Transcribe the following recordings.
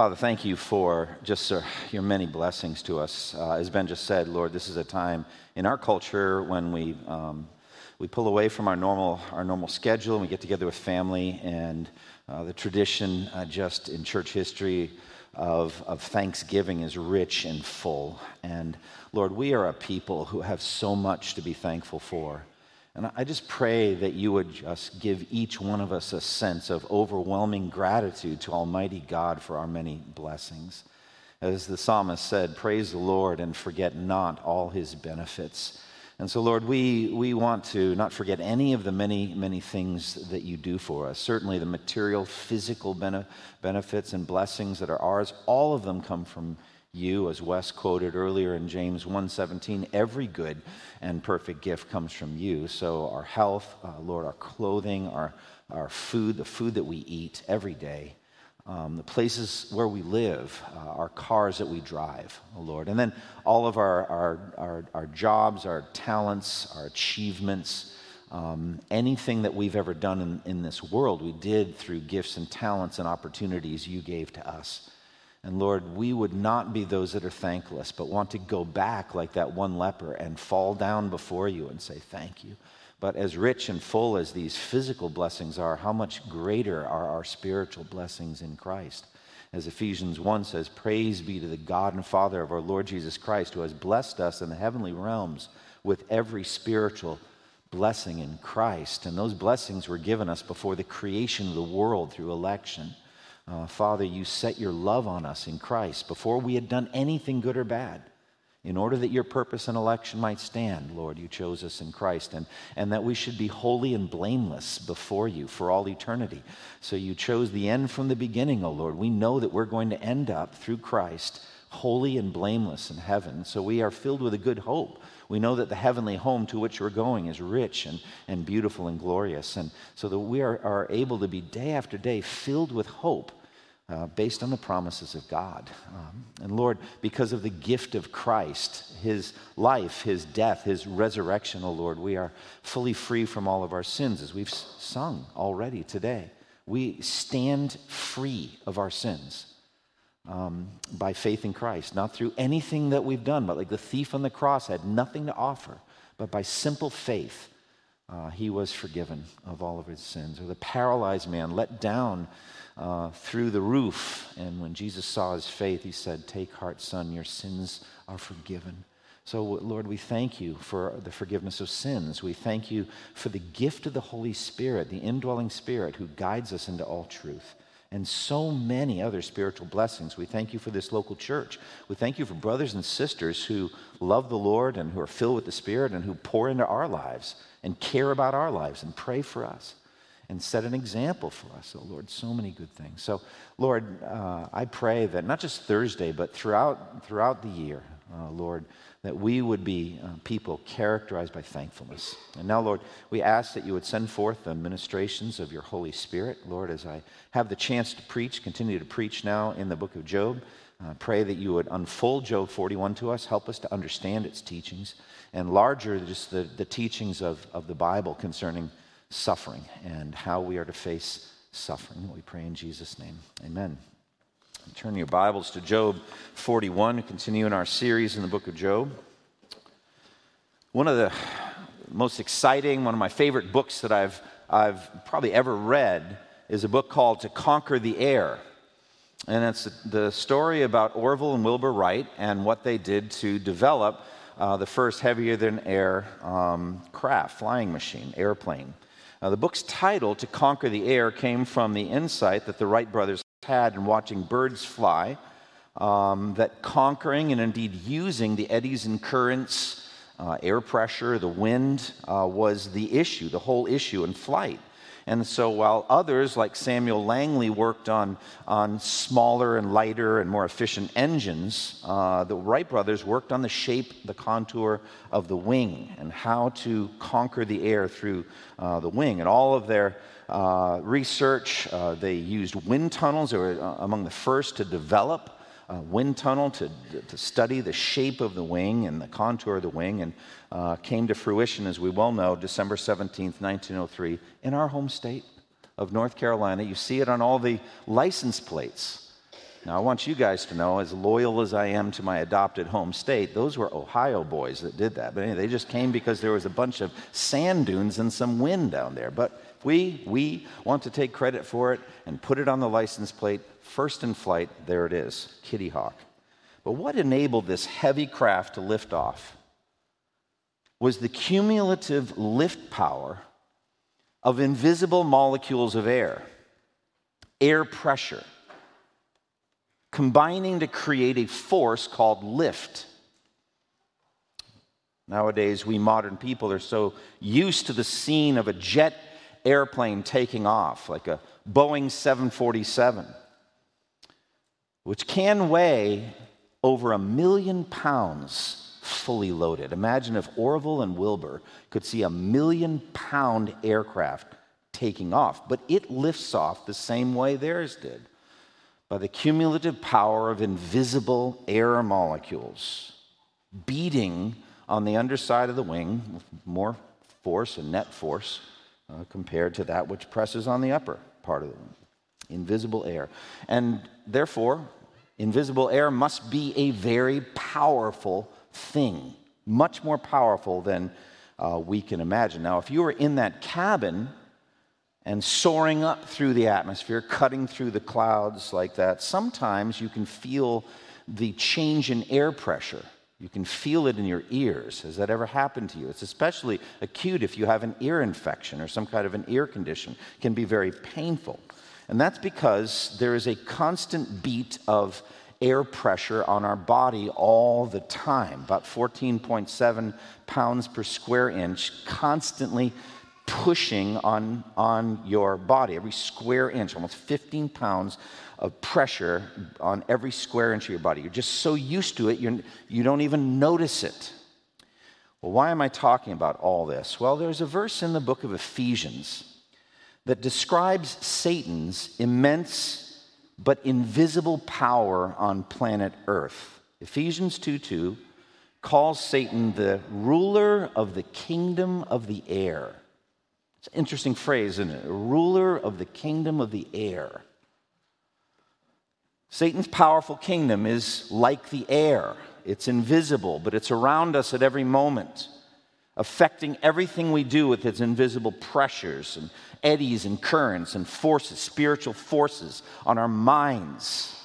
Father, thank you for just uh, your many blessings to us. Uh, as Ben just said, Lord, this is a time in our culture when we, um, we pull away from our normal, our normal schedule and we get together with family. And uh, the tradition, uh, just in church history, of, of Thanksgiving is rich and full. And Lord, we are a people who have so much to be thankful for. And I just pray that you would just give each one of us a sense of overwhelming gratitude to Almighty God for our many blessings. As the psalmist said, praise the Lord and forget not all his benefits. And so, Lord, we, we want to not forget any of the many, many things that you do for us. Certainly, the material, physical bene- benefits and blessings that are ours, all of them come from you as wes quoted earlier in james 1.17 every good and perfect gift comes from you. So our health uh, lord our clothing our, our food the food that we eat every day um, the places where we live uh, our cars that we drive oh lord. And then all of our, our, our, our jobs our talents our achievements um, anything that we've ever done in, in this world we did through gifts and talents and opportunities you gave to us and Lord, we would not be those that are thankless, but want to go back like that one leper and fall down before you and say, Thank you. But as rich and full as these physical blessings are, how much greater are our spiritual blessings in Christ? As Ephesians 1 says, Praise be to the God and Father of our Lord Jesus Christ, who has blessed us in the heavenly realms with every spiritual blessing in Christ. And those blessings were given us before the creation of the world through election. Uh, Father, you set your love on us in Christ before we had done anything good or bad. In order that your purpose and election might stand, Lord, you chose us in Christ, and, and that we should be holy and blameless before you for all eternity. So you chose the end from the beginning, O oh Lord. We know that we're going to end up through Christ holy and blameless in heaven. So we are filled with a good hope. We know that the heavenly home to which we're going is rich and, and beautiful and glorious. And so that we are, are able to be day after day filled with hope uh, based on the promises of God. Um, and Lord, because of the gift of Christ, his life, his death, his resurrection, oh Lord, we are fully free from all of our sins, as we've sung already today. We stand free of our sins. Um, by faith in Christ, not through anything that we've done, but like the thief on the cross had nothing to offer, but by simple faith, uh, he was forgiven of all of his sins. Or the paralyzed man let down uh, through the roof. And when Jesus saw his faith, he said, Take heart, son, your sins are forgiven. So, Lord, we thank you for the forgiveness of sins. We thank you for the gift of the Holy Spirit, the indwelling Spirit who guides us into all truth, and so many other spiritual blessings. We thank you for this local church. We thank you for brothers and sisters who love the Lord and who are filled with the Spirit and who pour into our lives and care about our lives and pray for us and set an example for us, oh Lord. So many good things. So, Lord, uh, I pray that not just Thursday, but throughout, throughout the year, uh, Lord, that we would be uh, people characterized by thankfulness. And now, Lord, we ask that you would send forth the ministrations of your Holy Spirit. Lord, as I have the chance to preach, continue to preach now in the book of Job, uh, pray that you would unfold Job 41 to us, help us to understand its teachings, and larger, just the, the teachings of, of the Bible concerning suffering and how we are to face suffering. We pray in Jesus' name. Amen. Turn your Bibles to Job 41, continue in our series in the book of Job. One of the most exciting, one of my favorite books that I've, I've probably ever read is a book called To Conquer the Air. And it's the story about Orville and Wilbur Wright and what they did to develop uh, the first heavier than air um, craft, flying machine, airplane. Now, the book's title, To Conquer the Air, came from the insight that the Wright brothers had in watching birds fly, um, that conquering and indeed using the eddies and currents, uh, air pressure, the wind, uh, was the issue, the whole issue in flight. And so while others, like Samuel Langley, worked on, on smaller and lighter and more efficient engines, uh, the Wright brothers worked on the shape, the contour of the wing, and how to conquer the air through uh, the wing. And all of their uh, research, uh, they used wind tunnels. They were uh, among the first to develop uh, wind tunnel to, to study the shape of the wing and the contour of the wing, and uh, came to fruition, as we well know, December 17th, 1903, in our home state of North Carolina. You see it on all the license plates. Now, I want you guys to know, as loyal as I am to my adopted home state, those were Ohio boys that did that. But anyway, they just came because there was a bunch of sand dunes and some wind down there. But we, we want to take credit for it and put it on the license plate First in flight, there it is, Kitty Hawk. But what enabled this heavy craft to lift off was the cumulative lift power of invisible molecules of air, air pressure, combining to create a force called lift. Nowadays, we modern people are so used to the scene of a jet airplane taking off, like a Boeing 747 which can weigh over a million pounds fully loaded. Imagine if Orville and Wilbur could see a million pound aircraft taking off, but it lifts off the same way theirs did by the cumulative power of invisible air molecules beating on the underside of the wing with more force and net force uh, compared to that which presses on the upper part of the invisible air. And therefore, invisible air must be a very powerful thing, much more powerful than uh, we can imagine. Now, if you were in that cabin and soaring up through the atmosphere, cutting through the clouds like that, sometimes you can feel the change in air pressure. You can feel it in your ears. Has that ever happened to you? It's especially acute if you have an ear infection or some kind of an ear condition. It can be very painful. And that's because there is a constant beat of air pressure on our body all the time, about 14.7 pounds per square inch, constantly pushing on, on your body. Every square inch, almost 15 pounds of pressure on every square inch of your body. You're just so used to it, you're, you don't even notice it. Well, why am I talking about all this? Well, there's a verse in the book of Ephesians that describes Satan's immense but invisible power on planet Earth. Ephesians 2 2 calls Satan the ruler of the kingdom of the air. It's an interesting phrase, isn't it? A ruler of the kingdom of the air. Satan's powerful kingdom is like the air. It's invisible, but it's around us at every moment, affecting everything we do with its invisible pressures and eddies and currents and forces, spiritual forces on our minds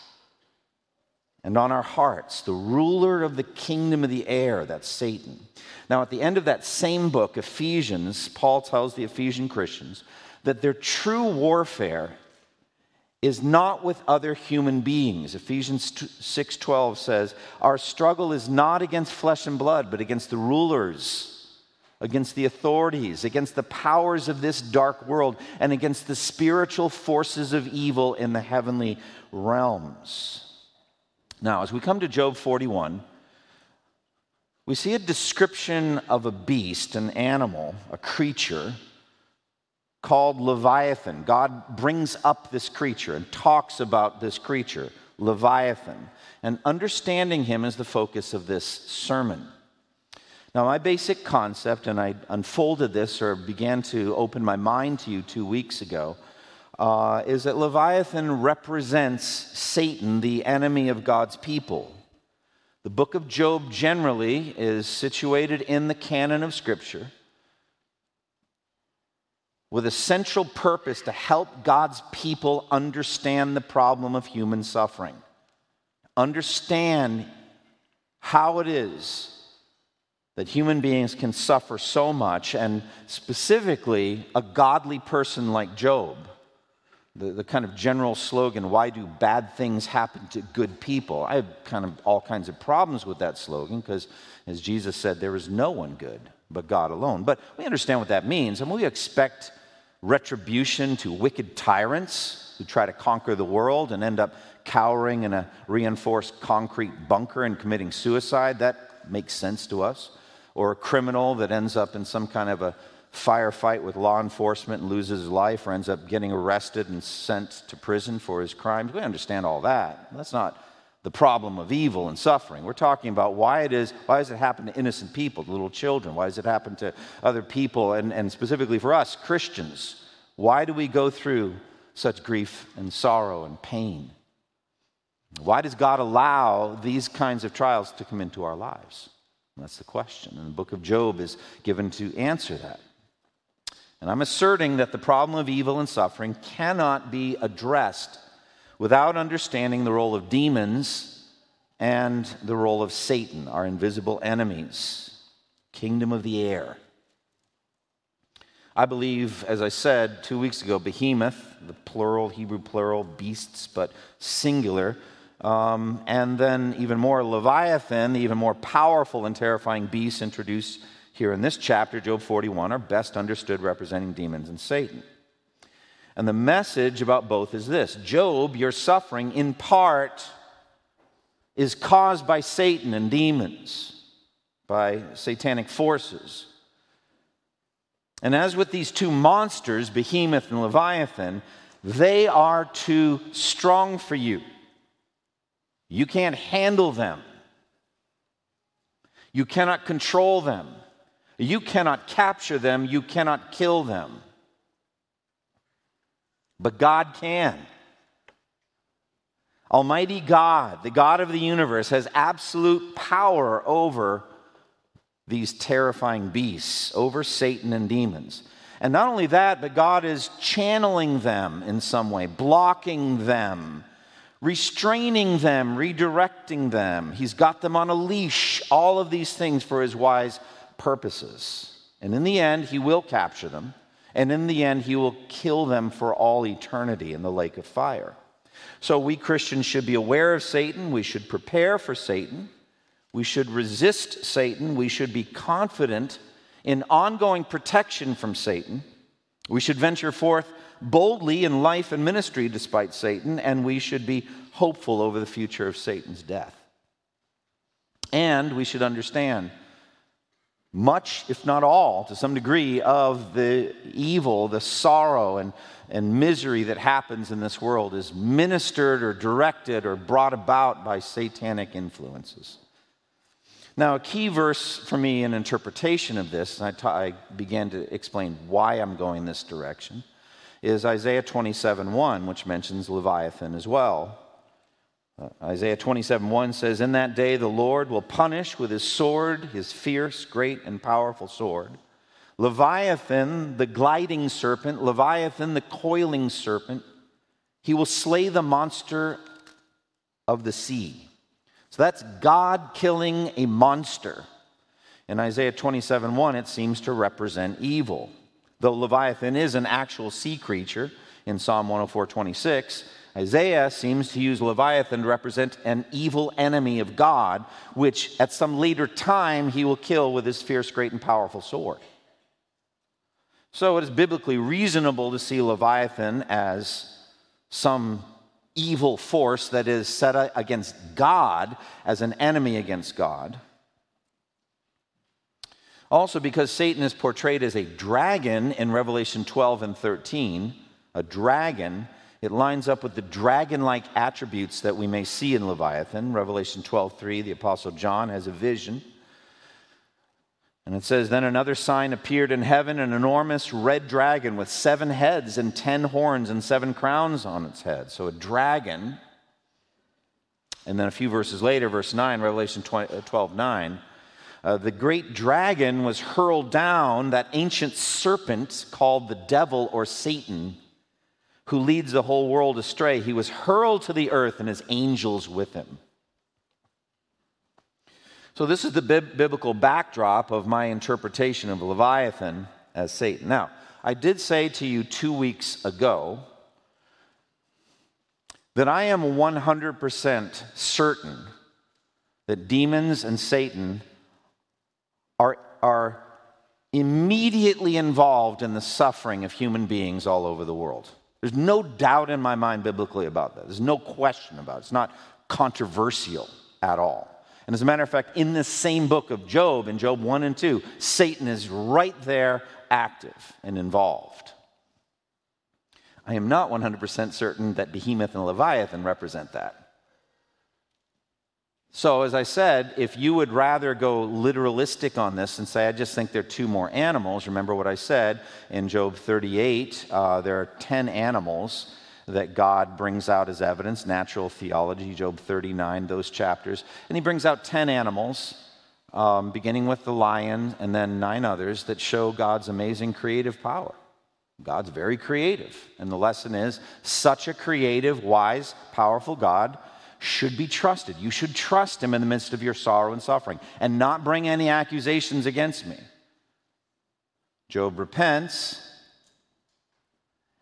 and on our hearts. The ruler of the kingdom of the air, that's Satan. Now, at the end of that same book, Ephesians, Paul tells the Ephesian Christians that their true warfare is not with other human beings. Ephesians 6:12 says, "Our struggle is not against flesh and blood, but against the rulers." against the authorities, against the powers of this dark world, and against the spiritual forces of evil in the heavenly realms. Now, as we come to Job 41, we see a description of a beast, an animal, a creature called Leviathan. God brings up this creature and talks about this creature, Leviathan. And understanding him is the focus of this sermon. Now, my basic concept, and I unfolded this or began to open my mind to you two weeks ago, uh, is that Leviathan represents Satan, the enemy of God's people. The book of Job generally is situated in the canon of Scripture with a central purpose to help God's people understand the problem of human suffering, understand how it is that human beings can suffer so much, and specifically a godly person like Job. The, the kind of general slogan, why do bad things happen to good people? I have kind of all kinds of problems with that slogan because, as Jesus said, there is no one good but God alone. But we understand what that means, and we expect retribution to wicked tyrants who try to conquer the world and end up cowering in a reinforced concrete bunker and committing suicide. That makes sense to us. Or a criminal that ends up in some kind of a firefight with law enforcement and loses his life or ends up getting arrested and sent to prison for his crimes. We understand all that. That's not the problem of evil and suffering. We're talking about why it is, why does it happen to innocent people, to little children? Why does it happen to other people, and, and specifically for us, Christians? Why do we go through such grief and sorrow and pain? Why does God allow these kinds of trials to come into our lives? That's the question. And the book of Job is given to answer that. And I'm asserting that the problem of evil and suffering cannot be addressed without understanding the role of demons and the role of Satan, our invisible enemies, kingdom of the air. I believe, as I said two weeks ago, behemoth, the plural, Hebrew plural, beasts, but singular, um, and then even more, Leviathan, the even more powerful and terrifying beast introduced here in this chapter, Job 41, are best understood representing demons and Satan. And the message about both is this Job, your suffering in part is caused by Satan and demons, by satanic forces. And as with these two monsters, Behemoth and Leviathan, they are too strong for you. You can't handle them. You cannot control them. You cannot capture them. You cannot kill them but God can. Almighty God, the God of the universe, has absolute power over these terrifying beasts, over Satan and demons. And not only that, but God is channeling them in some way, blocking them, restraining them, redirecting them. He's got them on a leash, all of these things for his wise purposes. And in the end, he will capture them and in the end, he will kill them for all eternity in the lake of fire. So, we Christians should be aware of Satan. We should prepare for Satan. We should resist Satan. We should be confident in ongoing protection from Satan. We should venture forth boldly in life and ministry despite Satan, and we should be hopeful over the future of Satan's death. And we should understand much, if not all, to some degree, of the evil, the sorrow, and, and misery that happens in this world is ministered or directed or brought about by satanic influences. Now, a key verse for me in interpretation of this, and I, I began to explain why I'm going this direction, is Isaiah 27 1, which mentions Leviathan as well. Uh, Isaiah 27 1 says, In that day the Lord will punish with his sword, his fierce, great, and powerful sword. Leviathan, the gliding serpent, Leviathan, the coiling serpent, he will slay the monster of the sea. So that's God killing a monster. In Isaiah 27 1, it seems to represent evil. Though Leviathan is an actual sea creature in Psalm 104 26, Isaiah seems to use Leviathan to represent an evil enemy of God, which at some later time he will kill with his fierce, great, and powerful sword. So it is biblically reasonable to see Leviathan as some evil force that is set against God as an enemy against God. Also, because Satan is portrayed as a dragon in Revelation 12 and 13, a dragon it lines up with the dragon like attributes that we may see in Leviathan. Revelation 12:3, the Apostle John has a vision. And it says, Then another sign appeared in heaven an enormous red dragon with seven heads and ten horns and seven crowns on its head. So a dragon. And then a few verses later, verse 9, Revelation 12 9. Uh, the great dragon was hurled down, that ancient serpent called the devil or Satan who leads the whole world astray. He was hurled to the earth and his angels with him. So, this is the biblical backdrop of my interpretation of Leviathan as Satan. Now, I did say to you two weeks ago that I am 100% certain that demons and Satan are, are immediately involved in the suffering of human beings all over the world. There's no doubt in my mind biblically about that. There's no question about it. It's not controversial at all. And as a matter of fact, in this same book of Job, in Job 1 and 2, Satan is right there active and involved. I am not 100% certain that Behemoth and Leviathan represent that. So, as I said, if you would rather go literalistic on this and say, I just think there are two more animals, remember what I said in Job 38, uh, there are 10 animals that God brings out as evidence, natural theology, Job 39, those chapters. And he brings out 10 animals, um, beginning with the lion and then nine others that show God's amazing creative power. God's very creative. And the lesson is such a creative, wise, powerful God should be trusted. You should trust him in the midst of your sorrow and suffering and not bring any accusations against me. Job repents,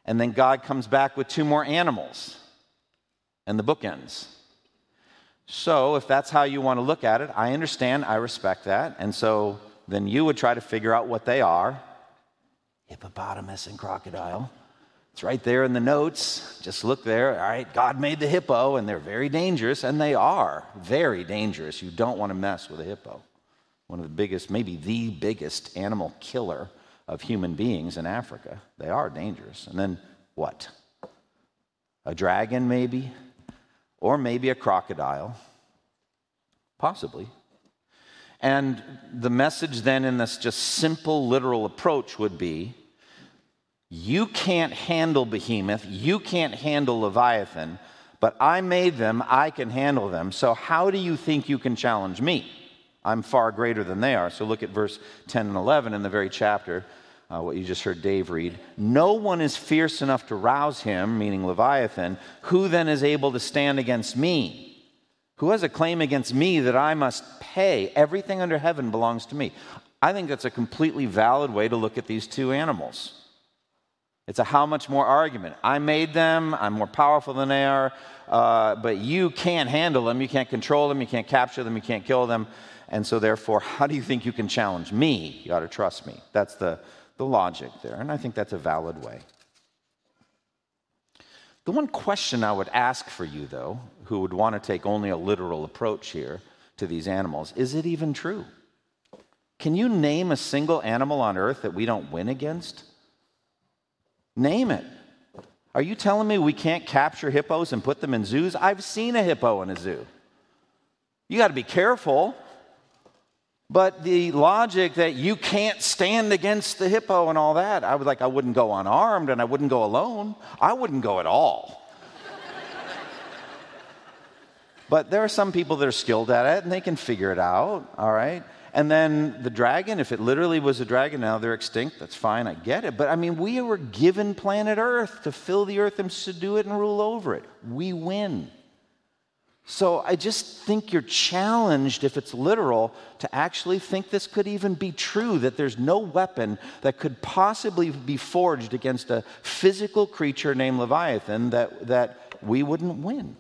and then God comes back with two more animals, and the book ends. So, if that's how you want to look at it, I understand, I respect that. And so then you would try to figure out what they are hippopotamus and crocodile. It's right there in the notes. Just look there. All right, God made the hippo, and they're very dangerous, and they are very dangerous. You don't want to mess with a hippo. One of the biggest, maybe the biggest animal killer of human beings in Africa. They are dangerous. And then what? A dragon, maybe? Or maybe a crocodile? Possibly. And the message then in this just simple literal approach would be you can't handle Behemoth, you can't handle Leviathan, but I made them, I can handle them. So how do you think you can challenge me? I'm far greater than they are. So look at verse 10 and 11 in the very chapter, uh, what you just heard Dave read. No one is fierce enough to rouse him, meaning Leviathan. Who then is able to stand against me? Who has a claim against me that I must pay? Everything under heaven belongs to me. I think that's a completely valid way to look at these two animals. It's a how much more argument. I made them, I'm more powerful than they are, uh, but you can't handle them, you can't control them, you can't capture them, you can't kill them. And so, therefore, how do you think you can challenge me? You ought to trust me. That's the, the logic there. And I think that's a valid way. The one question I would ask for you, though, who would want to take only a literal approach here to these animals, is it even true? Can you name a single animal on earth that we don't win against? Name it. Are you telling me we can't capture hippos and put them in zoos? I've seen a hippo in a zoo. You got to be careful. But the logic that you can't stand against the hippo and all that, I would like I wouldn't go unarmed and I wouldn't go alone. I wouldn't go at all. But there are some people that are skilled at it and they can figure it out, all right? And then the dragon, if it literally was a dragon, now they're extinct, that's fine, I get it. But I mean, we were given planet Earth to fill the earth and subdue it and rule over it. We win. So I just think you're challenged, if it's literal, to actually think this could even be true that there's no weapon that could possibly be forged against a physical creature named Leviathan that, that we wouldn't win.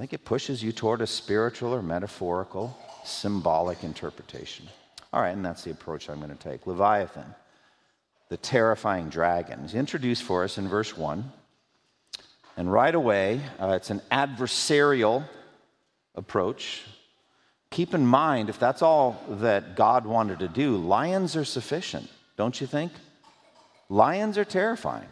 I think it pushes you toward a spiritual or metaphorical symbolic interpretation. All right, and that's the approach I'm going to take. Leviathan, the terrifying dragon, is introduced for us in verse 1. And right away, uh, it's an adversarial approach. Keep in mind, if that's all that God wanted to do, lions are sufficient, don't you think? Lions are terrifying.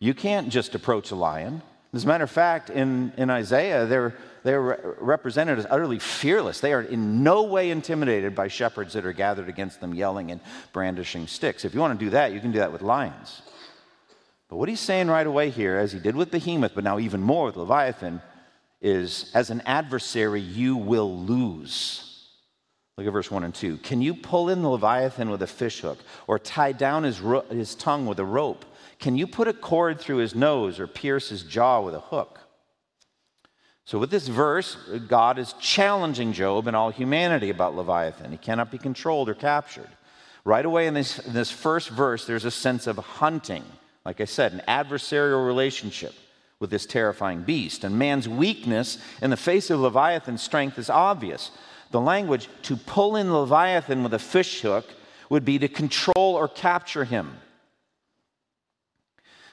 You can't just approach a lion. As a matter of fact, in, in Isaiah, they're they're represented as utterly fearless. They are in no way intimidated by shepherds that are gathered against them, yelling and brandishing sticks. If you want to do that, you can do that with lions. But what he's saying right away here, as he did with Behemoth, but now even more with Leviathan, is as an adversary, you will lose. Look at verse 1 and 2. Can you pull in the Leviathan with a fishhook or tie down his, ro- his tongue with a rope? Can you put a cord through his nose or pierce his jaw with a hook? So, with this verse, God is challenging Job and all humanity about Leviathan. He cannot be controlled or captured. Right away in this, in this first verse, there's a sense of hunting. Like I said, an adversarial relationship with this terrifying beast. And man's weakness in the face of Leviathan's strength is obvious. The language to pull in Leviathan with a fish hook would be to control or capture him.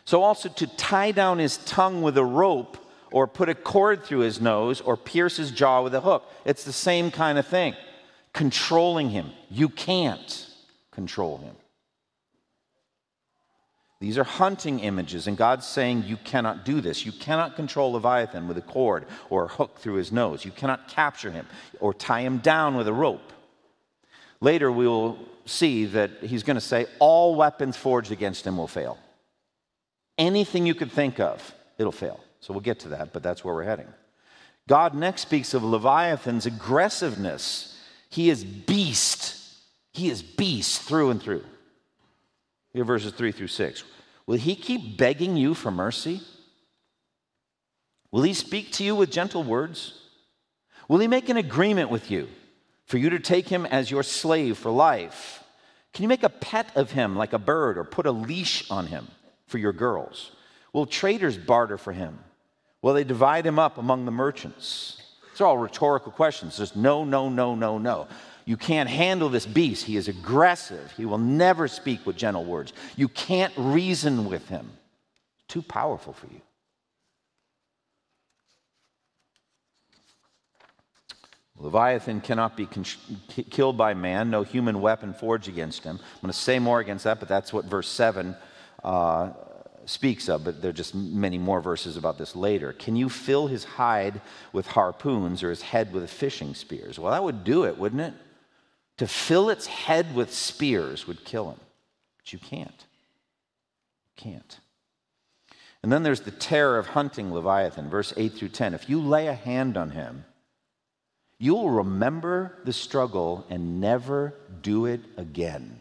So, also to tie down his tongue with a rope or put a cord through his nose or pierce his jaw with a hook. It's the same kind of thing. Controlling him. You can't control him. These are hunting images, and God's saying you cannot do this. You cannot control Leviathan with a cord or a hook through his nose. You cannot capture him or tie him down with a rope. Later, we will see that he's going to say all weapons forged against him will fail. Anything you could think of, it'll fail. So we'll get to that, but that's where we're heading. God next speaks of Leviathan's aggressiveness. He is beast. He is beast through and through. Here, verses 3 through 6. Will he keep begging you for mercy? Will he speak to you with gentle words? Will he make an agreement with you for you to take him as your slave for life? Can you make a pet of him like a bird or put a leash on him for your girls? Will traders barter for him? Will they divide him up among the merchants? These are all rhetorical questions. Just no, no, no, no, no. You can't handle this beast. He is aggressive. He will never speak with gentle words. You can't reason with him. Too powerful for you. Leviathan cannot be con- killed by man, no human weapon forged against him. I'm going to say more against that, but that's what verse 7 uh, speaks of, but there are just many more verses about this later. Can you fill his hide with harpoons or his head with fishing spears? Well, that would do it, wouldn't it? To fill its head with spears would kill him. But you can't. You can't. And then there's the terror of hunting Leviathan, verse 8 through 10. If you lay a hand on him, you will remember the struggle and never do it again.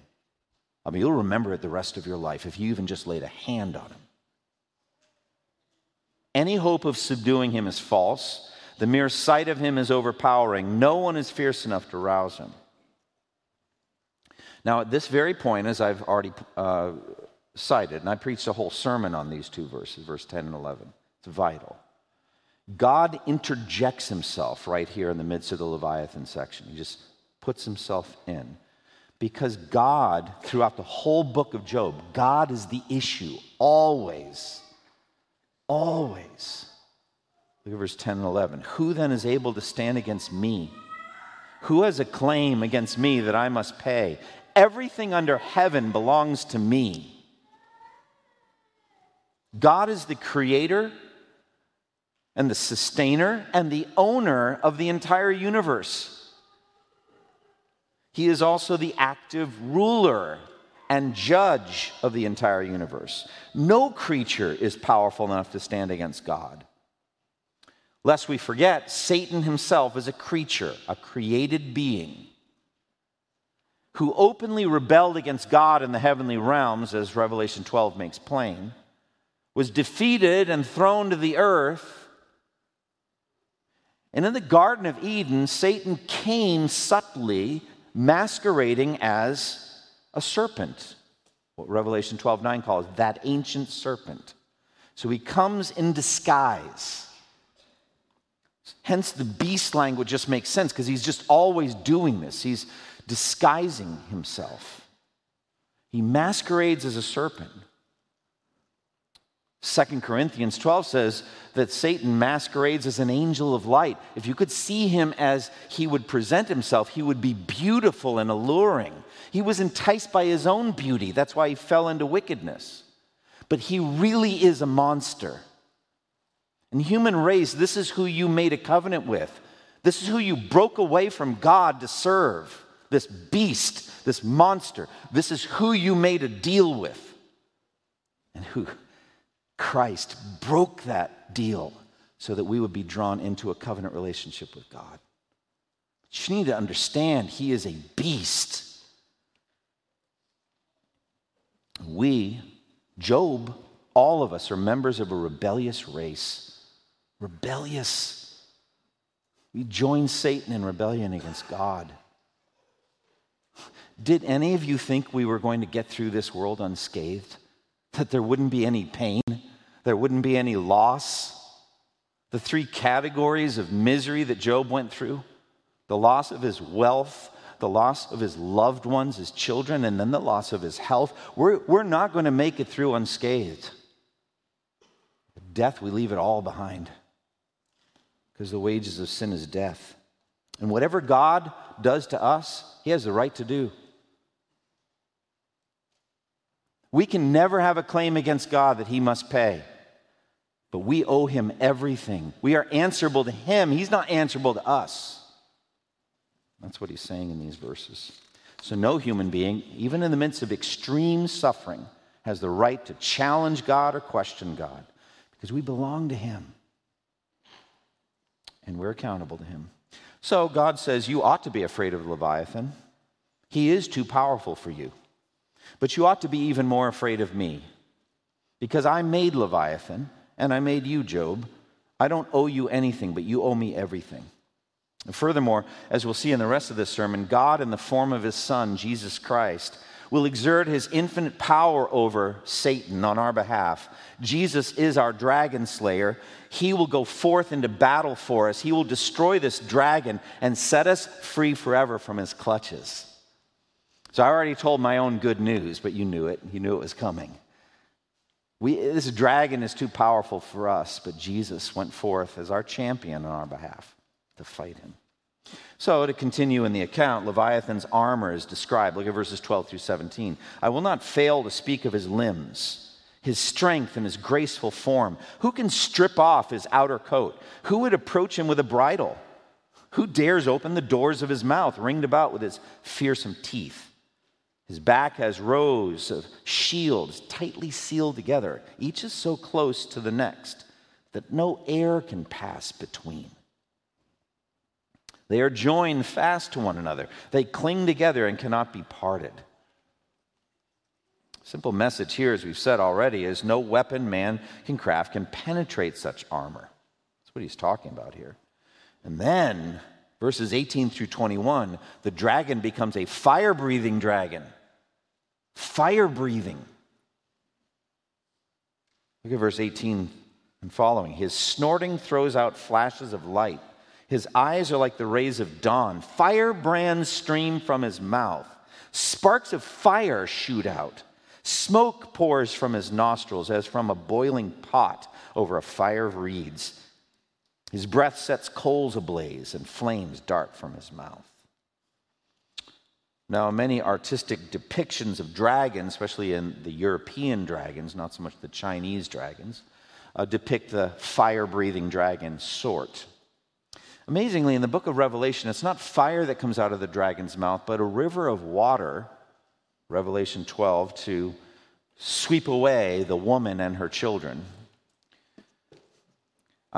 I mean, you'll remember it the rest of your life if you even just laid a hand on him. Any hope of subduing him is false. The mere sight of him is overpowering. No one is fierce enough to rouse him. Now, at this very point, as I've already uh, cited, and I preached a whole sermon on these two verses, verse 10 and 11, it's vital. God interjects himself right here in the midst of the Leviathan section. He just puts himself in. Because God, throughout the whole book of Job, God is the issue, always. Always. Look at verse 10 and 11. Who then is able to stand against me? Who has a claim against me that I must pay? Everything under heaven belongs to me. God is the creator and the sustainer and the owner of the entire universe. He is also the active ruler and judge of the entire universe. No creature is powerful enough to stand against God. Lest we forget, Satan himself is a creature, a created being, who openly rebelled against God in the heavenly realms, as Revelation 12 makes plain, was defeated and thrown to the earth. And in the Garden of Eden, Satan came subtly masquerading as a serpent, what Revelation 12 9 calls that ancient serpent. So he comes in disguise. Hence, the beast language just makes sense because he's just always doing this. He's disguising himself. He masquerades as a serpent. Second Corinthians 12 says that Satan masquerades as an angel of light. If you could see him as he would present himself, he would be beautiful and alluring. He was enticed by his own beauty. That's why he fell into wickedness. But he really is a monster. In human race, this is who you made a covenant with. This is who you broke away from God to serve. This beast, this monster. This is who you made a deal with. And who Christ broke that deal so that we would be drawn into a covenant relationship with God. But you need to understand, he is a beast. We, Job, all of us are members of a rebellious race. Rebellious. We join Satan in rebellion against God. Did any of you think we were going to get through this world unscathed? That there wouldn't be any pain? There wouldn't be any loss. The three categories of misery that Job went through the loss of his wealth, the loss of his loved ones, his children, and then the loss of his health. We're, we're not going to make it through unscathed. Death, we leave it all behind because the wages of sin is death. And whatever God does to us, he has the right to do. We can never have a claim against God that he must pay. But we owe him everything. We are answerable to him. He's not answerable to us. That's what he's saying in these verses. So, no human being, even in the midst of extreme suffering, has the right to challenge God or question God because we belong to him and we're accountable to him. So, God says, You ought to be afraid of Leviathan. He is too powerful for you. But you ought to be even more afraid of me because I made Leviathan and I made you, Job. I don't owe you anything, but you owe me everything. And furthermore, as we'll see in the rest of this sermon, God, in the form of his Son, Jesus Christ, will exert his infinite power over Satan on our behalf. Jesus is our dragon slayer. He will go forth into battle for us. He will destroy this dragon and set us free forever from his clutches. So I already told my own good news, but you knew it. You knew it was coming. We, this dragon is too powerful for us, but Jesus went forth as our champion on our behalf to fight him. So, to continue in the account, Leviathan's armor is described. Look at verses 12 through 17. I will not fail to speak of his limbs, his strength, and his graceful form. Who can strip off his outer coat? Who would approach him with a bridle? Who dares open the doors of his mouth, ringed about with his fearsome teeth? His back has rows of shields tightly sealed together. Each is so close to the next that no air can pass between. They are joined fast to one another. They cling together and cannot be parted. Simple message here, as we've said already, is no weapon man can craft can penetrate such armor. That's what he's talking about here. And then, verses 18 through 21, the dragon becomes a fire breathing dragon fire breathing. Look at verse 18 and following. His snorting throws out flashes of light. His eyes are like the rays of dawn. Firebrands stream from his mouth. Sparks of fire shoot out. Smoke pours from his nostrils as from a boiling pot over a fire of reeds. His breath sets coals ablaze and flames dart from his mouth. Now, many artistic depictions of dragons, especially in the European dragons, not so much the Chinese dragons, uh, depict the fire breathing dragon sort. Amazingly, in the book of Revelation, it's not fire that comes out of the dragon's mouth, but a river of water, Revelation 12, to sweep away the woman and her children.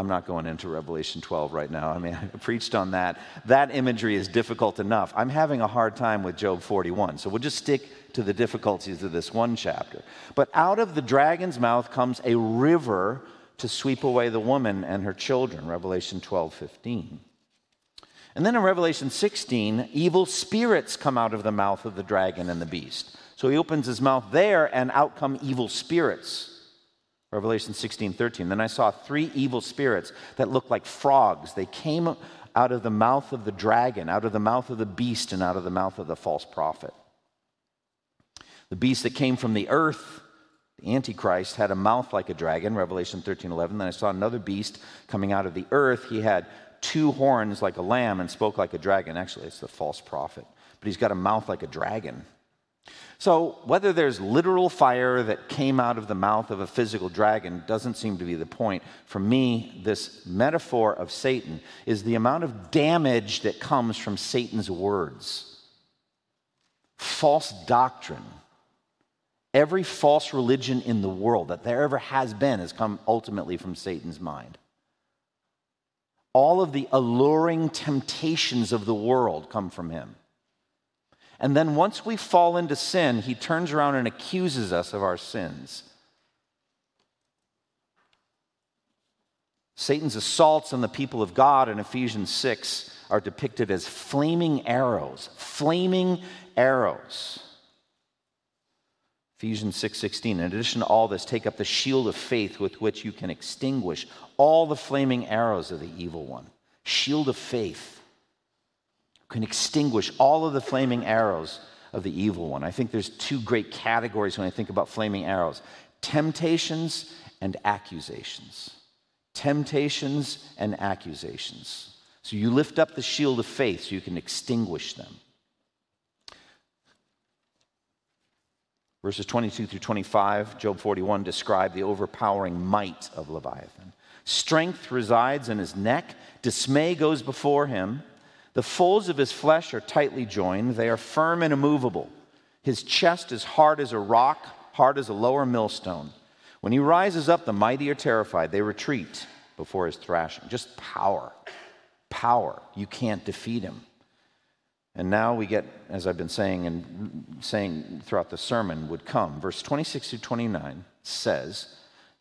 I'm not going into Revelation 12 right now. I mean, I preached on that. That imagery is difficult enough. I'm having a hard time with Job 41, so we'll just stick to the difficulties of this one chapter. But out of the dragon's mouth comes a river to sweep away the woman and her children, Revelation 12 15. And then in Revelation 16, evil spirits come out of the mouth of the dragon and the beast. So he opens his mouth there, and out come evil spirits. Revelation 16, 13. Then I saw three evil spirits that looked like frogs. They came out of the mouth of the dragon, out of the mouth of the beast, and out of the mouth of the false prophet. The beast that came from the earth, the Antichrist, had a mouth like a dragon, Revelation 13, 11. Then I saw another beast coming out of the earth. He had two horns like a lamb and spoke like a dragon. Actually, it's the false prophet. But he's got a mouth like a dragon. So, whether there's literal fire that came out of the mouth of a physical dragon doesn't seem to be the point. For me, this metaphor of Satan is the amount of damage that comes from Satan's words. False doctrine. Every false religion in the world that there ever has been has come ultimately from Satan's mind. All of the alluring temptations of the world come from him. And then once we fall into sin, he turns around and accuses us of our sins. Satan's assaults on the people of God in Ephesians 6 are depicted as flaming arrows, flaming arrows. Ephesians 6:16 In addition to all this take up the shield of faith with which you can extinguish all the flaming arrows of the evil one. Shield of faith. Can extinguish all of the flaming arrows of the evil one. I think there's two great categories when I think about flaming arrows temptations and accusations. Temptations and accusations. So you lift up the shield of faith so you can extinguish them. Verses 22 through 25, Job 41 describe the overpowering might of Leviathan. Strength resides in his neck, dismay goes before him. The folds of his flesh are tightly joined, they are firm and immovable. His chest is hard as a rock, hard as a lower millstone. When he rises up, the mighty are terrified. They retreat before his thrashing. Just power. Power. You can't defeat him. And now we get, as I've been saying and saying throughout the sermon, would come. Verse 26 to 29 says,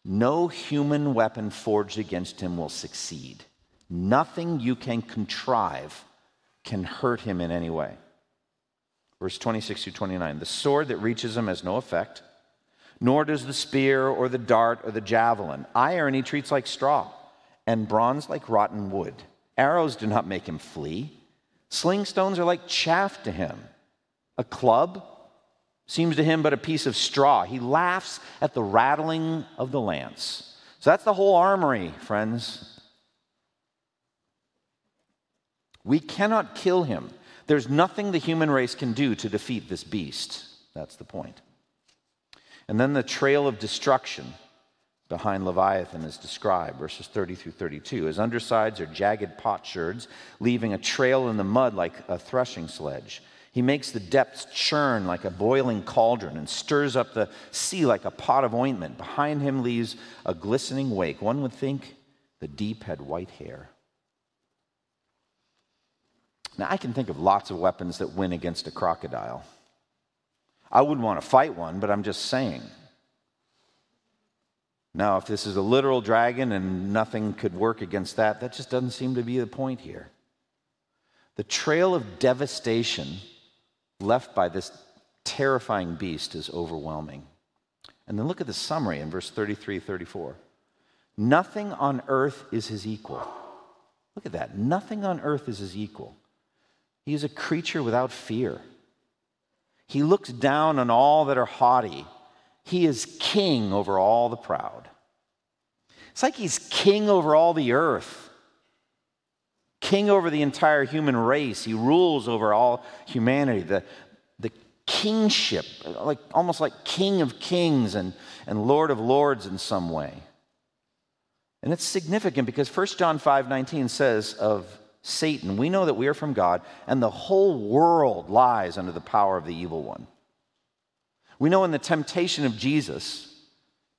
No human weapon forged against him will succeed. Nothing you can contrive can hurt him in any way. Verse 26 to 29 The sword that reaches him has no effect, nor does the spear or the dart or the javelin. Iron he treats like straw, and bronze like rotten wood. Arrows do not make him flee. Sling stones are like chaff to him. A club seems to him but a piece of straw. He laughs at the rattling of the lance. So that's the whole armory, friends. We cannot kill him. There's nothing the human race can do to defeat this beast. That's the point. And then the trail of destruction behind Leviathan is described, verses 30 through 32. His undersides are jagged potsherds, leaving a trail in the mud like a threshing sledge. He makes the depths churn like a boiling cauldron and stirs up the sea like a pot of ointment. Behind him leaves a glistening wake. One would think the deep had white hair. Now, I can think of lots of weapons that win against a crocodile. I wouldn't want to fight one, but I'm just saying. Now, if this is a literal dragon and nothing could work against that, that just doesn't seem to be the point here. The trail of devastation left by this terrifying beast is overwhelming. And then look at the summary in verse 33 34. Nothing on earth is his equal. Look at that. Nothing on earth is his equal. He is a creature without fear. He looks down on all that are haughty he is king over all the proud. It's like he's king over all the earth, king over the entire human race. He rules over all humanity. The, the kingship, like almost like king of kings and, and lord of lords in some way. And it's significant because 1 John 5 19 says of Satan, we know that we are from God, and the whole world lies under the power of the evil one. We know in the temptation of Jesus,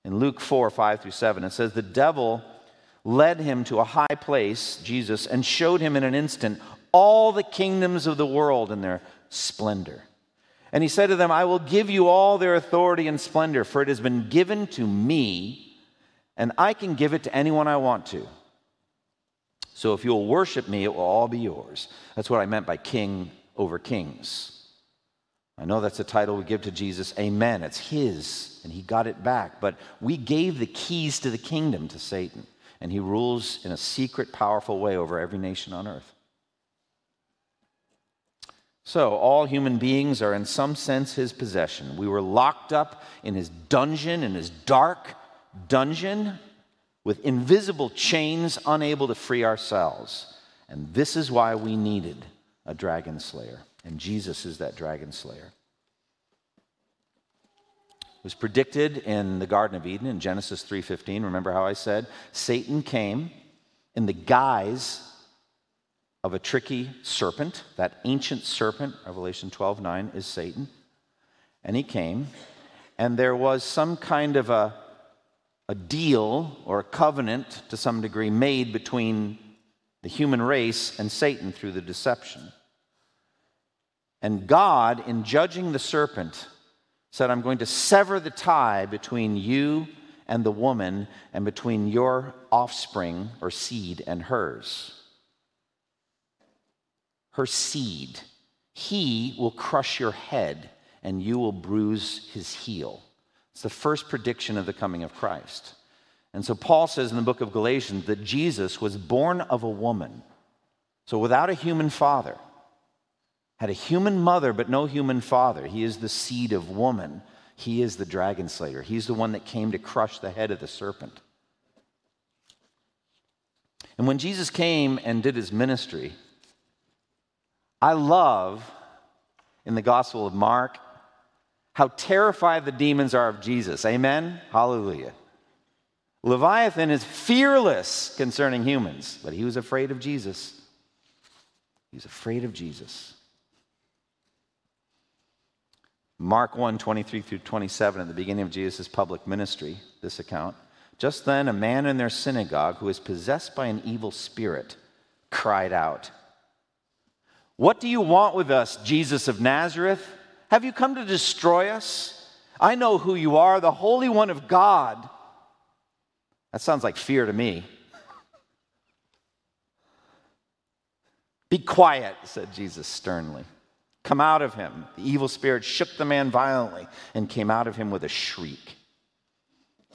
in Luke 4 5 through 7, it says, The devil led him to a high place, Jesus, and showed him in an instant all the kingdoms of the world and their splendor. And he said to them, I will give you all their authority and splendor, for it has been given to me, and I can give it to anyone I want to. So if you'll worship me, it will all be yours. That's what I meant by king over kings. I know that's a title we give to Jesus. Amen. It's His, and He got it back. But we gave the keys to the kingdom to Satan, and He rules in a secret, powerful way over every nation on earth. So, all human beings are in some sense His possession. We were locked up in His dungeon, in His dark dungeon, with invisible chains, unable to free ourselves. And this is why we needed a dragon slayer. And Jesus is that dragon slayer. It was predicted in the Garden of Eden in Genesis 3:15. Remember how I said Satan came in the guise of a tricky serpent. That ancient serpent, Revelation 12:9, is Satan. And he came, and there was some kind of a, a deal or a covenant to some degree made between the human race and Satan through the deception. And God, in judging the serpent, said, I'm going to sever the tie between you and the woman and between your offspring or seed and hers. Her seed. He will crush your head and you will bruise his heel. It's the first prediction of the coming of Christ. And so Paul says in the book of Galatians that Jesus was born of a woman, so without a human father. had a human mother but no human father. He is the seed of woman. He is the dragon slayer. He's the one that came to crush the head of the serpent. And when Jesus came and did his ministry, I love in the Gospel of Mark how terrified the demons are of Jesus. Amen? Hallelujah. Leviathan is fearless concerning humans, but he was afraid of Jesus. He was afraid of Jesus. Mark 1 23 through 27, at the beginning of Jesus' public ministry, this account. Just then, a man in their synagogue who was possessed by an evil spirit cried out, What do you want with us, Jesus of Nazareth? Have you come to destroy us? I know who you are, the Holy One of God. That sounds like fear to me. Be quiet, said Jesus sternly. Come out of him. The evil spirit shook the man violently and came out of him with a shriek.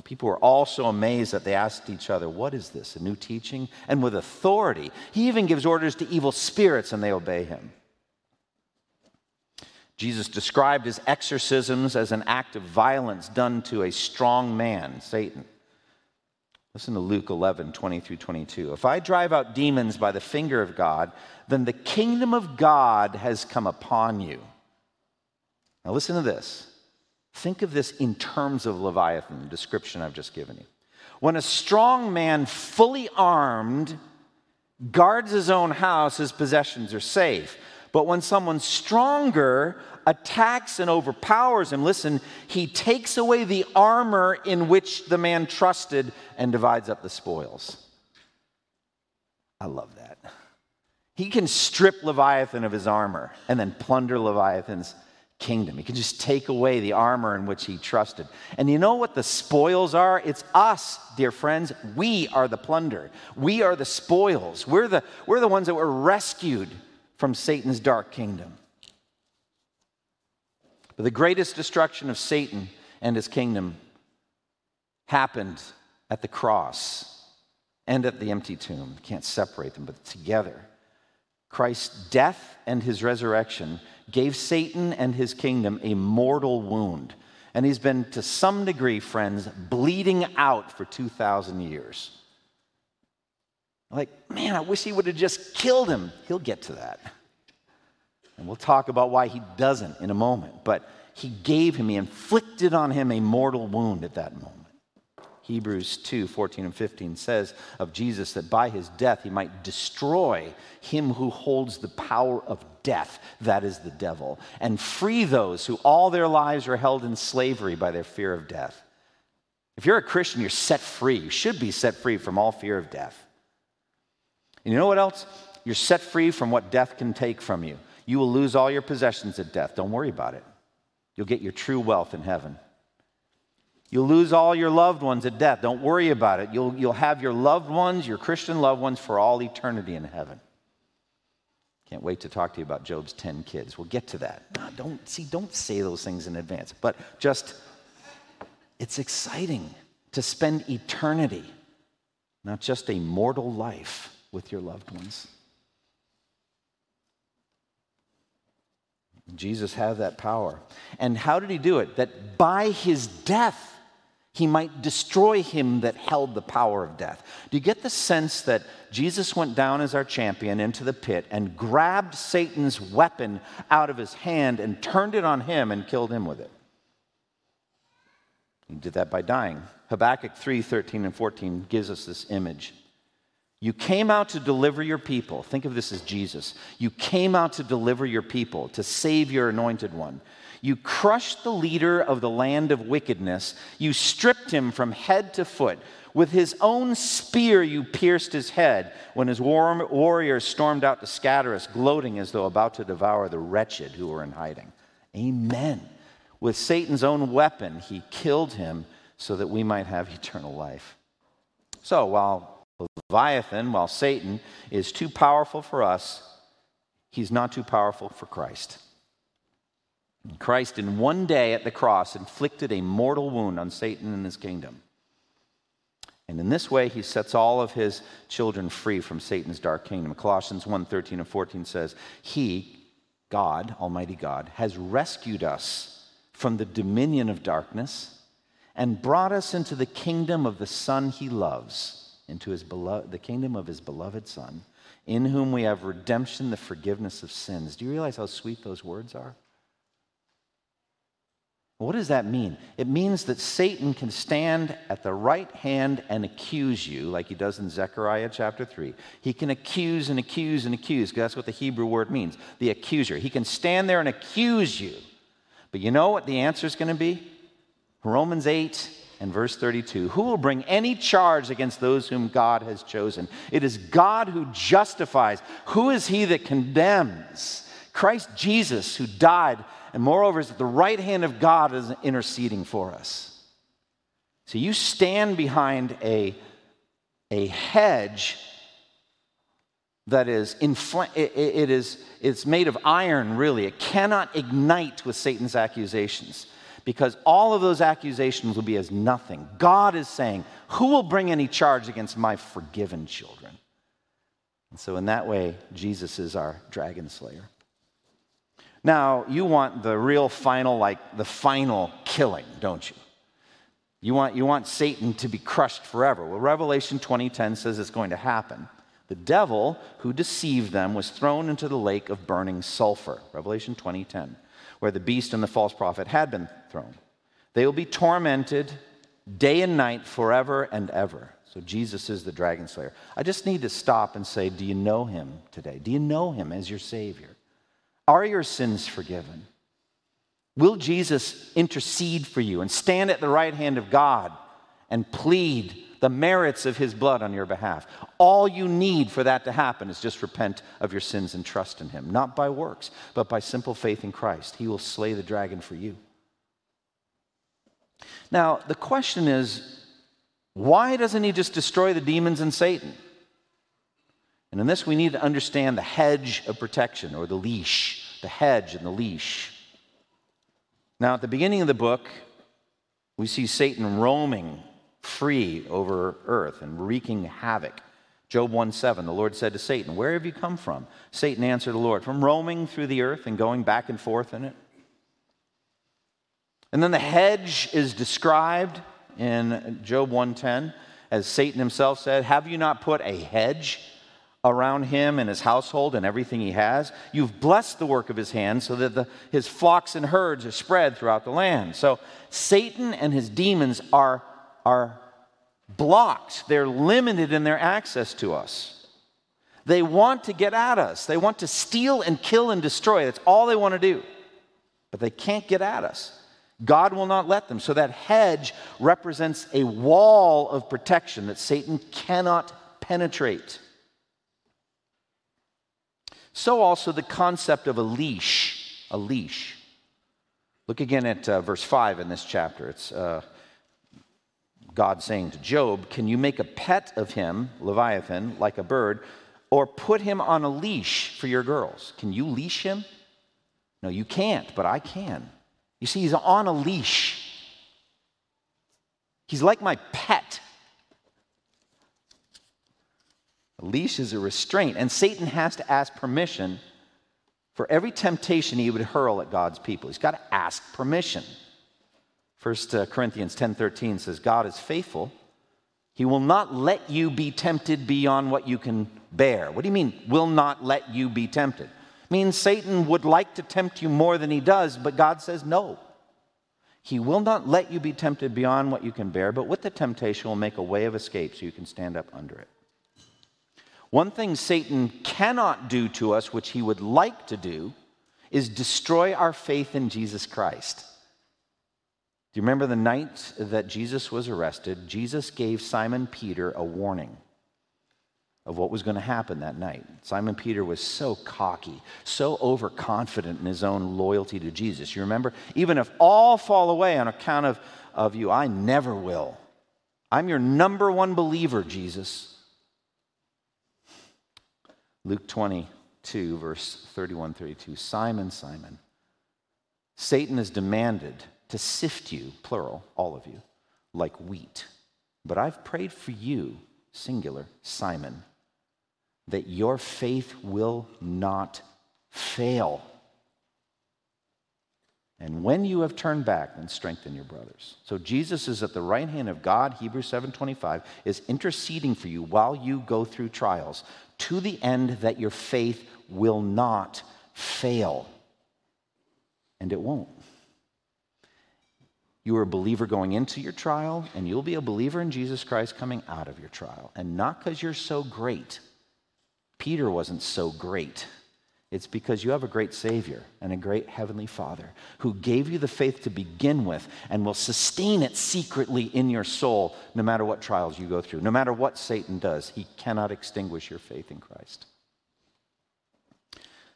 People were all so amazed that they asked each other, What is this? A new teaching? And with authority. He even gives orders to evil spirits and they obey him. Jesus described his exorcisms as an act of violence done to a strong man, Satan. Listen to Luke 11, 20 through 22. If I drive out demons by the finger of God, then the kingdom of God has come upon you. Now, listen to this. Think of this in terms of Leviathan, the description I've just given you. When a strong man, fully armed, guards his own house, his possessions are safe. But when someone stronger attacks and overpowers him, listen, he takes away the armor in which the man trusted and divides up the spoils. I love that. He can strip Leviathan of his armor and then plunder Leviathan's kingdom. He can just take away the armor in which he trusted. And you know what the spoils are? It's us, dear friends. We are the plunder. We are the spoils. We're the, we're the ones that were rescued from Satan's dark kingdom. But the greatest destruction of Satan and his kingdom happened at the cross and at the empty tomb. You can't separate them, but together. Christ's death and his resurrection gave Satan and his kingdom a mortal wound. And he's been, to some degree, friends, bleeding out for 2,000 years. Like, man, I wish he would have just killed him. He'll get to that. And we'll talk about why he doesn't in a moment. But he gave him, he inflicted on him a mortal wound at that moment. Hebrews 2 14 and 15 says of Jesus that by his death he might destroy him who holds the power of death, that is the devil, and free those who all their lives are held in slavery by their fear of death. If you're a Christian, you're set free. You should be set free from all fear of death. And you know what else? You're set free from what death can take from you. You will lose all your possessions at death. Don't worry about it. You'll get your true wealth in heaven. You'll lose all your loved ones at death. Don't worry about it. You'll, you'll have your loved ones, your Christian loved ones, for all eternity in heaven. Can't wait to talk to you about Job's 10 kids. We'll get to that. No, don't see, don't say those things in advance, but just it's exciting to spend eternity, not just a mortal life with your loved ones. Jesus had that power. And how did he do it? That by his death, he might destroy him that held the power of death. Do you get the sense that Jesus went down as our champion into the pit and grabbed Satan's weapon out of his hand and turned it on him and killed him with it? He did that by dying. Habakkuk 3 13 and 14 gives us this image. You came out to deliver your people. Think of this as Jesus. You came out to deliver your people, to save your anointed one. You crushed the leader of the land of wickedness. You stripped him from head to foot. With his own spear, you pierced his head when his war- warriors stormed out to scatter us, gloating as though about to devour the wretched who were in hiding. Amen. With Satan's own weapon, he killed him so that we might have eternal life. So while Leviathan, while Satan is too powerful for us, he's not too powerful for Christ. Christ, in one day at the cross, inflicted a mortal wound on Satan and his kingdom. And in this way, he sets all of his children free from Satan's dark kingdom. Colossians 1 13 and 14 says, He, God, Almighty God, has rescued us from the dominion of darkness and brought us into the kingdom of the Son he loves, into his beloved, the kingdom of his beloved Son, in whom we have redemption, the forgiveness of sins. Do you realize how sweet those words are? What does that mean? It means that Satan can stand at the right hand and accuse you, like he does in Zechariah chapter 3. He can accuse and accuse and accuse, because that's what the Hebrew word means the accuser. He can stand there and accuse you. But you know what the answer is going to be? Romans 8 and verse 32 Who will bring any charge against those whom God has chosen? It is God who justifies. Who is he that condemns? Christ Jesus, who died and moreover is at the right hand of God is interceding for us. So you stand behind a, a hedge that is infl- it, it is it's made of iron really it cannot ignite with satan's accusations because all of those accusations will be as nothing god is saying who will bring any charge against my forgiven children and so in that way jesus is our dragon slayer now, you want the real final, like the final killing, don't you? You want, you want Satan to be crushed forever. Well, Revelation 20:10 says it's going to happen. The devil who deceived them was thrown into the lake of burning sulfur. Revelation 20:10, where the beast and the false prophet had been thrown. They will be tormented day and night forever and ever. So Jesus is the dragon slayer. I just need to stop and say, do you know him today? Do you know him as your savior? Are your sins forgiven? Will Jesus intercede for you and stand at the right hand of God and plead the merits of his blood on your behalf? All you need for that to happen is just repent of your sins and trust in him, not by works, but by simple faith in Christ. He will slay the dragon for you. Now, the question is why doesn't he just destroy the demons and Satan? And in this, we need to understand the hedge of protection or the leash, the hedge and the leash. Now, at the beginning of the book, we see Satan roaming free over earth and wreaking havoc. Job 1 7, the Lord said to Satan, Where have you come from? Satan answered the Lord, From roaming through the earth and going back and forth in it. And then the hedge is described in Job 1:10 as Satan himself said, "Have you not put a hedge around him and his household and everything he has. You've blessed the work of his hands so that the, his flocks and herds are spread throughout the land. So Satan and his demons are, are blocked, they're limited in their access to us. They want to get at us, they want to steal and kill and destroy. That's all they want to do. But they can't get at us. God will not let them. So that hedge represents a wall of protection that Satan cannot penetrate. So also the concept of a leash, a leash. Look again at uh, verse 5 in this chapter. It's uh, God saying to Job, Can you make a pet of him, Leviathan, like a bird, or put him on a leash for your girls? Can you leash him? No, you can't, but I can. You see, he's on a leash. He's like my pet. A leash is a restraint, and Satan has to ask permission for every temptation he would hurl at God's people. He's got to ask permission. 1 uh, Corinthians 10:13 says God is faithful. He will not let you be tempted beyond what you can bear. What do you mean will not let you be tempted? It means Satan would like to tempt you more than he does, but God says no. He will not let you be tempted beyond what you can bear, but with the temptation will make a way of escape so you can stand up under it. One thing Satan cannot do to us, which he would like to do, is destroy our faith in Jesus Christ. Do you remember the night that Jesus was arrested? Jesus gave Simon Peter a warning of what was going to happen that night. Simon Peter was so cocky, so overconfident in his own loyalty to Jesus. You remember? Even if all fall away on account of, of you, I never will. I'm your number one believer, Jesus. Luke 22, verse 31 32. Simon, Simon, Satan has demanded to sift you, plural, all of you, like wheat. But I've prayed for you, singular, Simon, that your faith will not fail. And when you have turned back, then strengthen your brothers. So Jesus is at the right hand of God, Hebrews 7:25, is interceding for you while you go through trials, to the end that your faith will not fail. And it won't. You are a believer going into your trial, and you'll be a believer in Jesus Christ coming out of your trial. And not because you're so great. Peter wasn't so great. It's because you have a great Savior and a great Heavenly Father who gave you the faith to begin with and will sustain it secretly in your soul no matter what trials you go through, no matter what Satan does. He cannot extinguish your faith in Christ.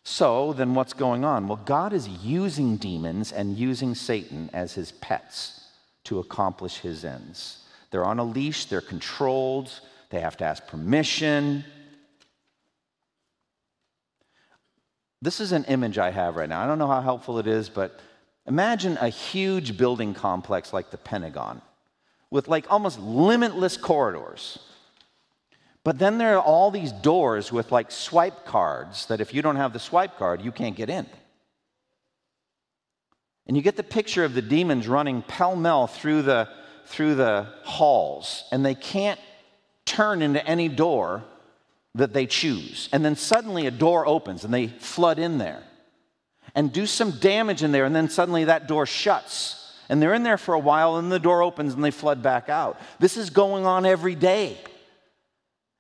So, then what's going on? Well, God is using demons and using Satan as his pets to accomplish his ends. They're on a leash, they're controlled, they have to ask permission. This is an image I have right now. I don't know how helpful it is, but imagine a huge building complex like the Pentagon with like almost limitless corridors. But then there are all these doors with like swipe cards that if you don't have the swipe card, you can't get in. And you get the picture of the demons running pell mell through the, through the halls, and they can't turn into any door that they choose. And then suddenly a door opens and they flood in there and do some damage in there, and then suddenly that door shuts. And they're in there for a while, and the door opens and they flood back out. This is going on every day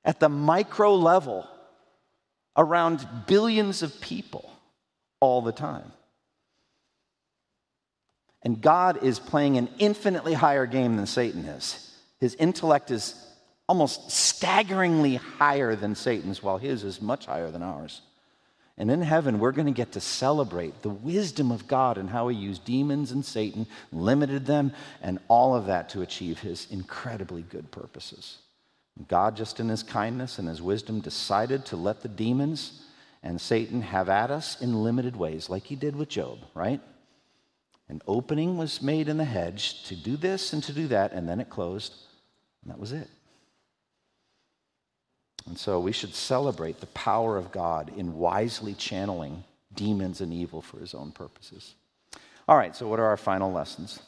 at the micro level around billions of people all the time. And God is playing an infinitely higher game than Satan is. His intellect is almost staggeringly higher than Satan's, while his is much higher than ours. And in heaven, we're going to get to celebrate the wisdom of God and how he used demons and Satan, limited them, and all of that to achieve his incredibly good purposes. God, just in his kindness and his wisdom, decided to let the demons and Satan have at us in limited ways, like he did with Job, right? An opening was made in the hedge to do this and to do that, and then it closed, and that was it. And so we should celebrate the power of God in wisely channeling demons and evil for his own purposes. All right, so what are our final lessons?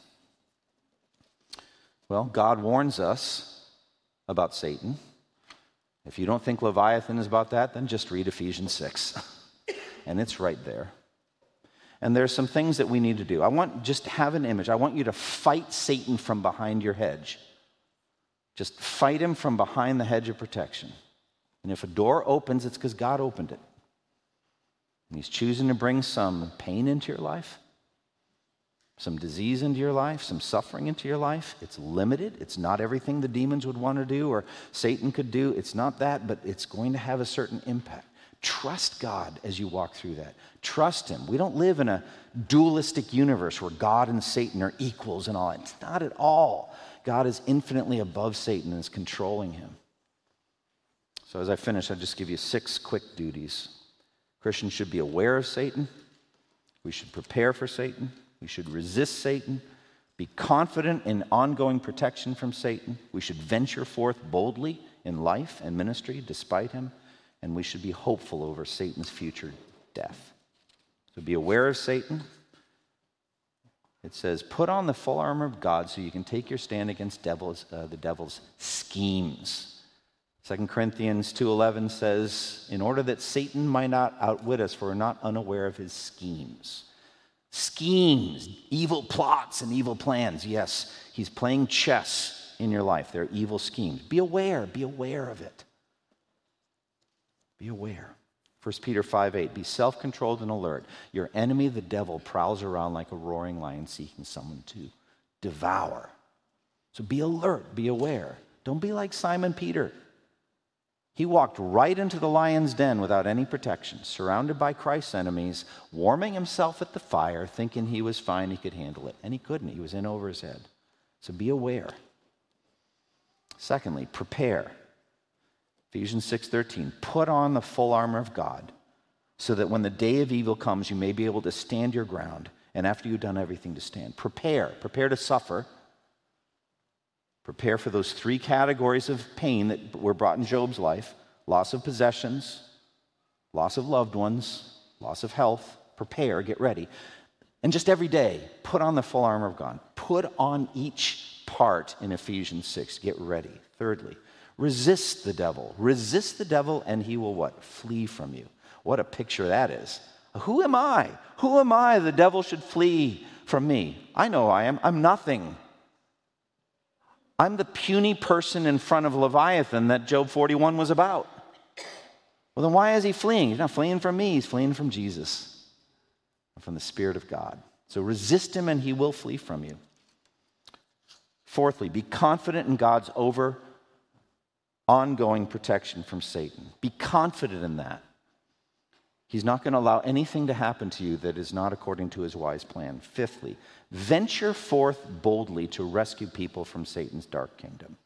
Well, God warns us about Satan. If you don't think Leviathan is about that, then just read Ephesians 6. and it's right there. And there's some things that we need to do. I want just have an image. I want you to fight Satan from behind your hedge. Just fight him from behind the hedge of protection. And if a door opens, it's because God opened it. And He's choosing to bring some pain into your life, some disease into your life, some suffering into your life. It's limited. It's not everything the demons would want to do or Satan could do. It's not that, but it's going to have a certain impact. Trust God as you walk through that. Trust Him. We don't live in a dualistic universe where God and Satan are equals and all. It's not at all. God is infinitely above Satan and is controlling him. So, as I finish, I'll just give you six quick duties. Christians should be aware of Satan. We should prepare for Satan. We should resist Satan. Be confident in ongoing protection from Satan. We should venture forth boldly in life and ministry despite him. And we should be hopeful over Satan's future death. So, be aware of Satan. It says, put on the full armor of God so you can take your stand against devils, uh, the devil's schemes. 2 Corinthians 2:11 says, "In order that Satan might not outwit us, for we're not unaware of his schemes." Schemes, evil plots and evil plans. Yes, he's playing chess in your life. There are evil schemes. Be aware, be aware of it. Be aware. 1 Peter 5 8, be self controlled and alert. Your enemy, the devil, prowls around like a roaring lion seeking someone to devour. So be alert, be aware. Don't be like Simon Peter. He walked right into the lion's den without any protection, surrounded by Christ's enemies, warming himself at the fire, thinking he was fine, he could handle it. And he couldn't, he was in over his head. So be aware. Secondly, prepare. Ephesians 6:13, put on the full armor of God, so that when the day of evil comes, you may be able to stand your ground, and after you've done everything to stand. Prepare, prepare to suffer Prepare for those three categories of pain that were brought in Job's life loss of possessions, loss of loved ones, loss of health. Prepare, get ready. And just every day, put on the full armor of God. Put on each part in Ephesians 6. Get ready. Thirdly, resist the devil. Resist the devil, and he will what? Flee from you. What a picture that is. Who am I? Who am I? The devil should flee from me. I know I am. I'm nothing. I'm the puny person in front of Leviathan that Job 41 was about. Well, then why is he fleeing? He's not fleeing from me, he's fleeing from Jesus, from the Spirit of God. So resist him and he will flee from you. Fourthly, be confident in God's over ongoing protection from Satan. Be confident in that. He's not going to allow anything to happen to you that is not according to his wise plan. Fifthly, venture forth boldly to rescue people from Satan's dark kingdom.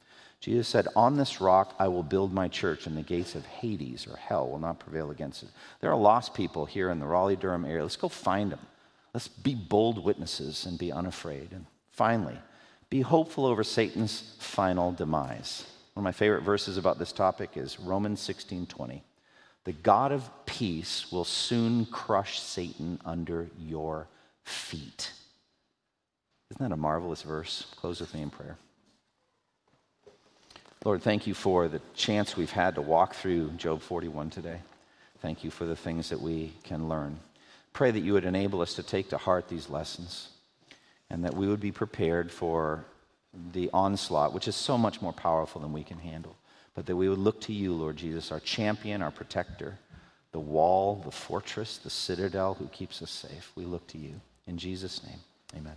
Jesus said, On this rock I will build my church, and the gates of Hades or hell will not prevail against it. There are lost people here in the Raleigh Durham area. Let's go find them. Let's be bold witnesses and be unafraid. And finally, be hopeful over Satan's final demise. One of my favorite verses about this topic is Romans 16 20. The God of peace will soon crush Satan under your feet. Isn't that a marvelous verse? Close with me in prayer. Lord, thank you for the chance we've had to walk through Job 41 today. Thank you for the things that we can learn. Pray that you would enable us to take to heart these lessons and that we would be prepared for the onslaught, which is so much more powerful than we can handle but that we would look to you, Lord Jesus, our champion, our protector, the wall, the fortress, the citadel who keeps us safe. We look to you. In Jesus' name, amen.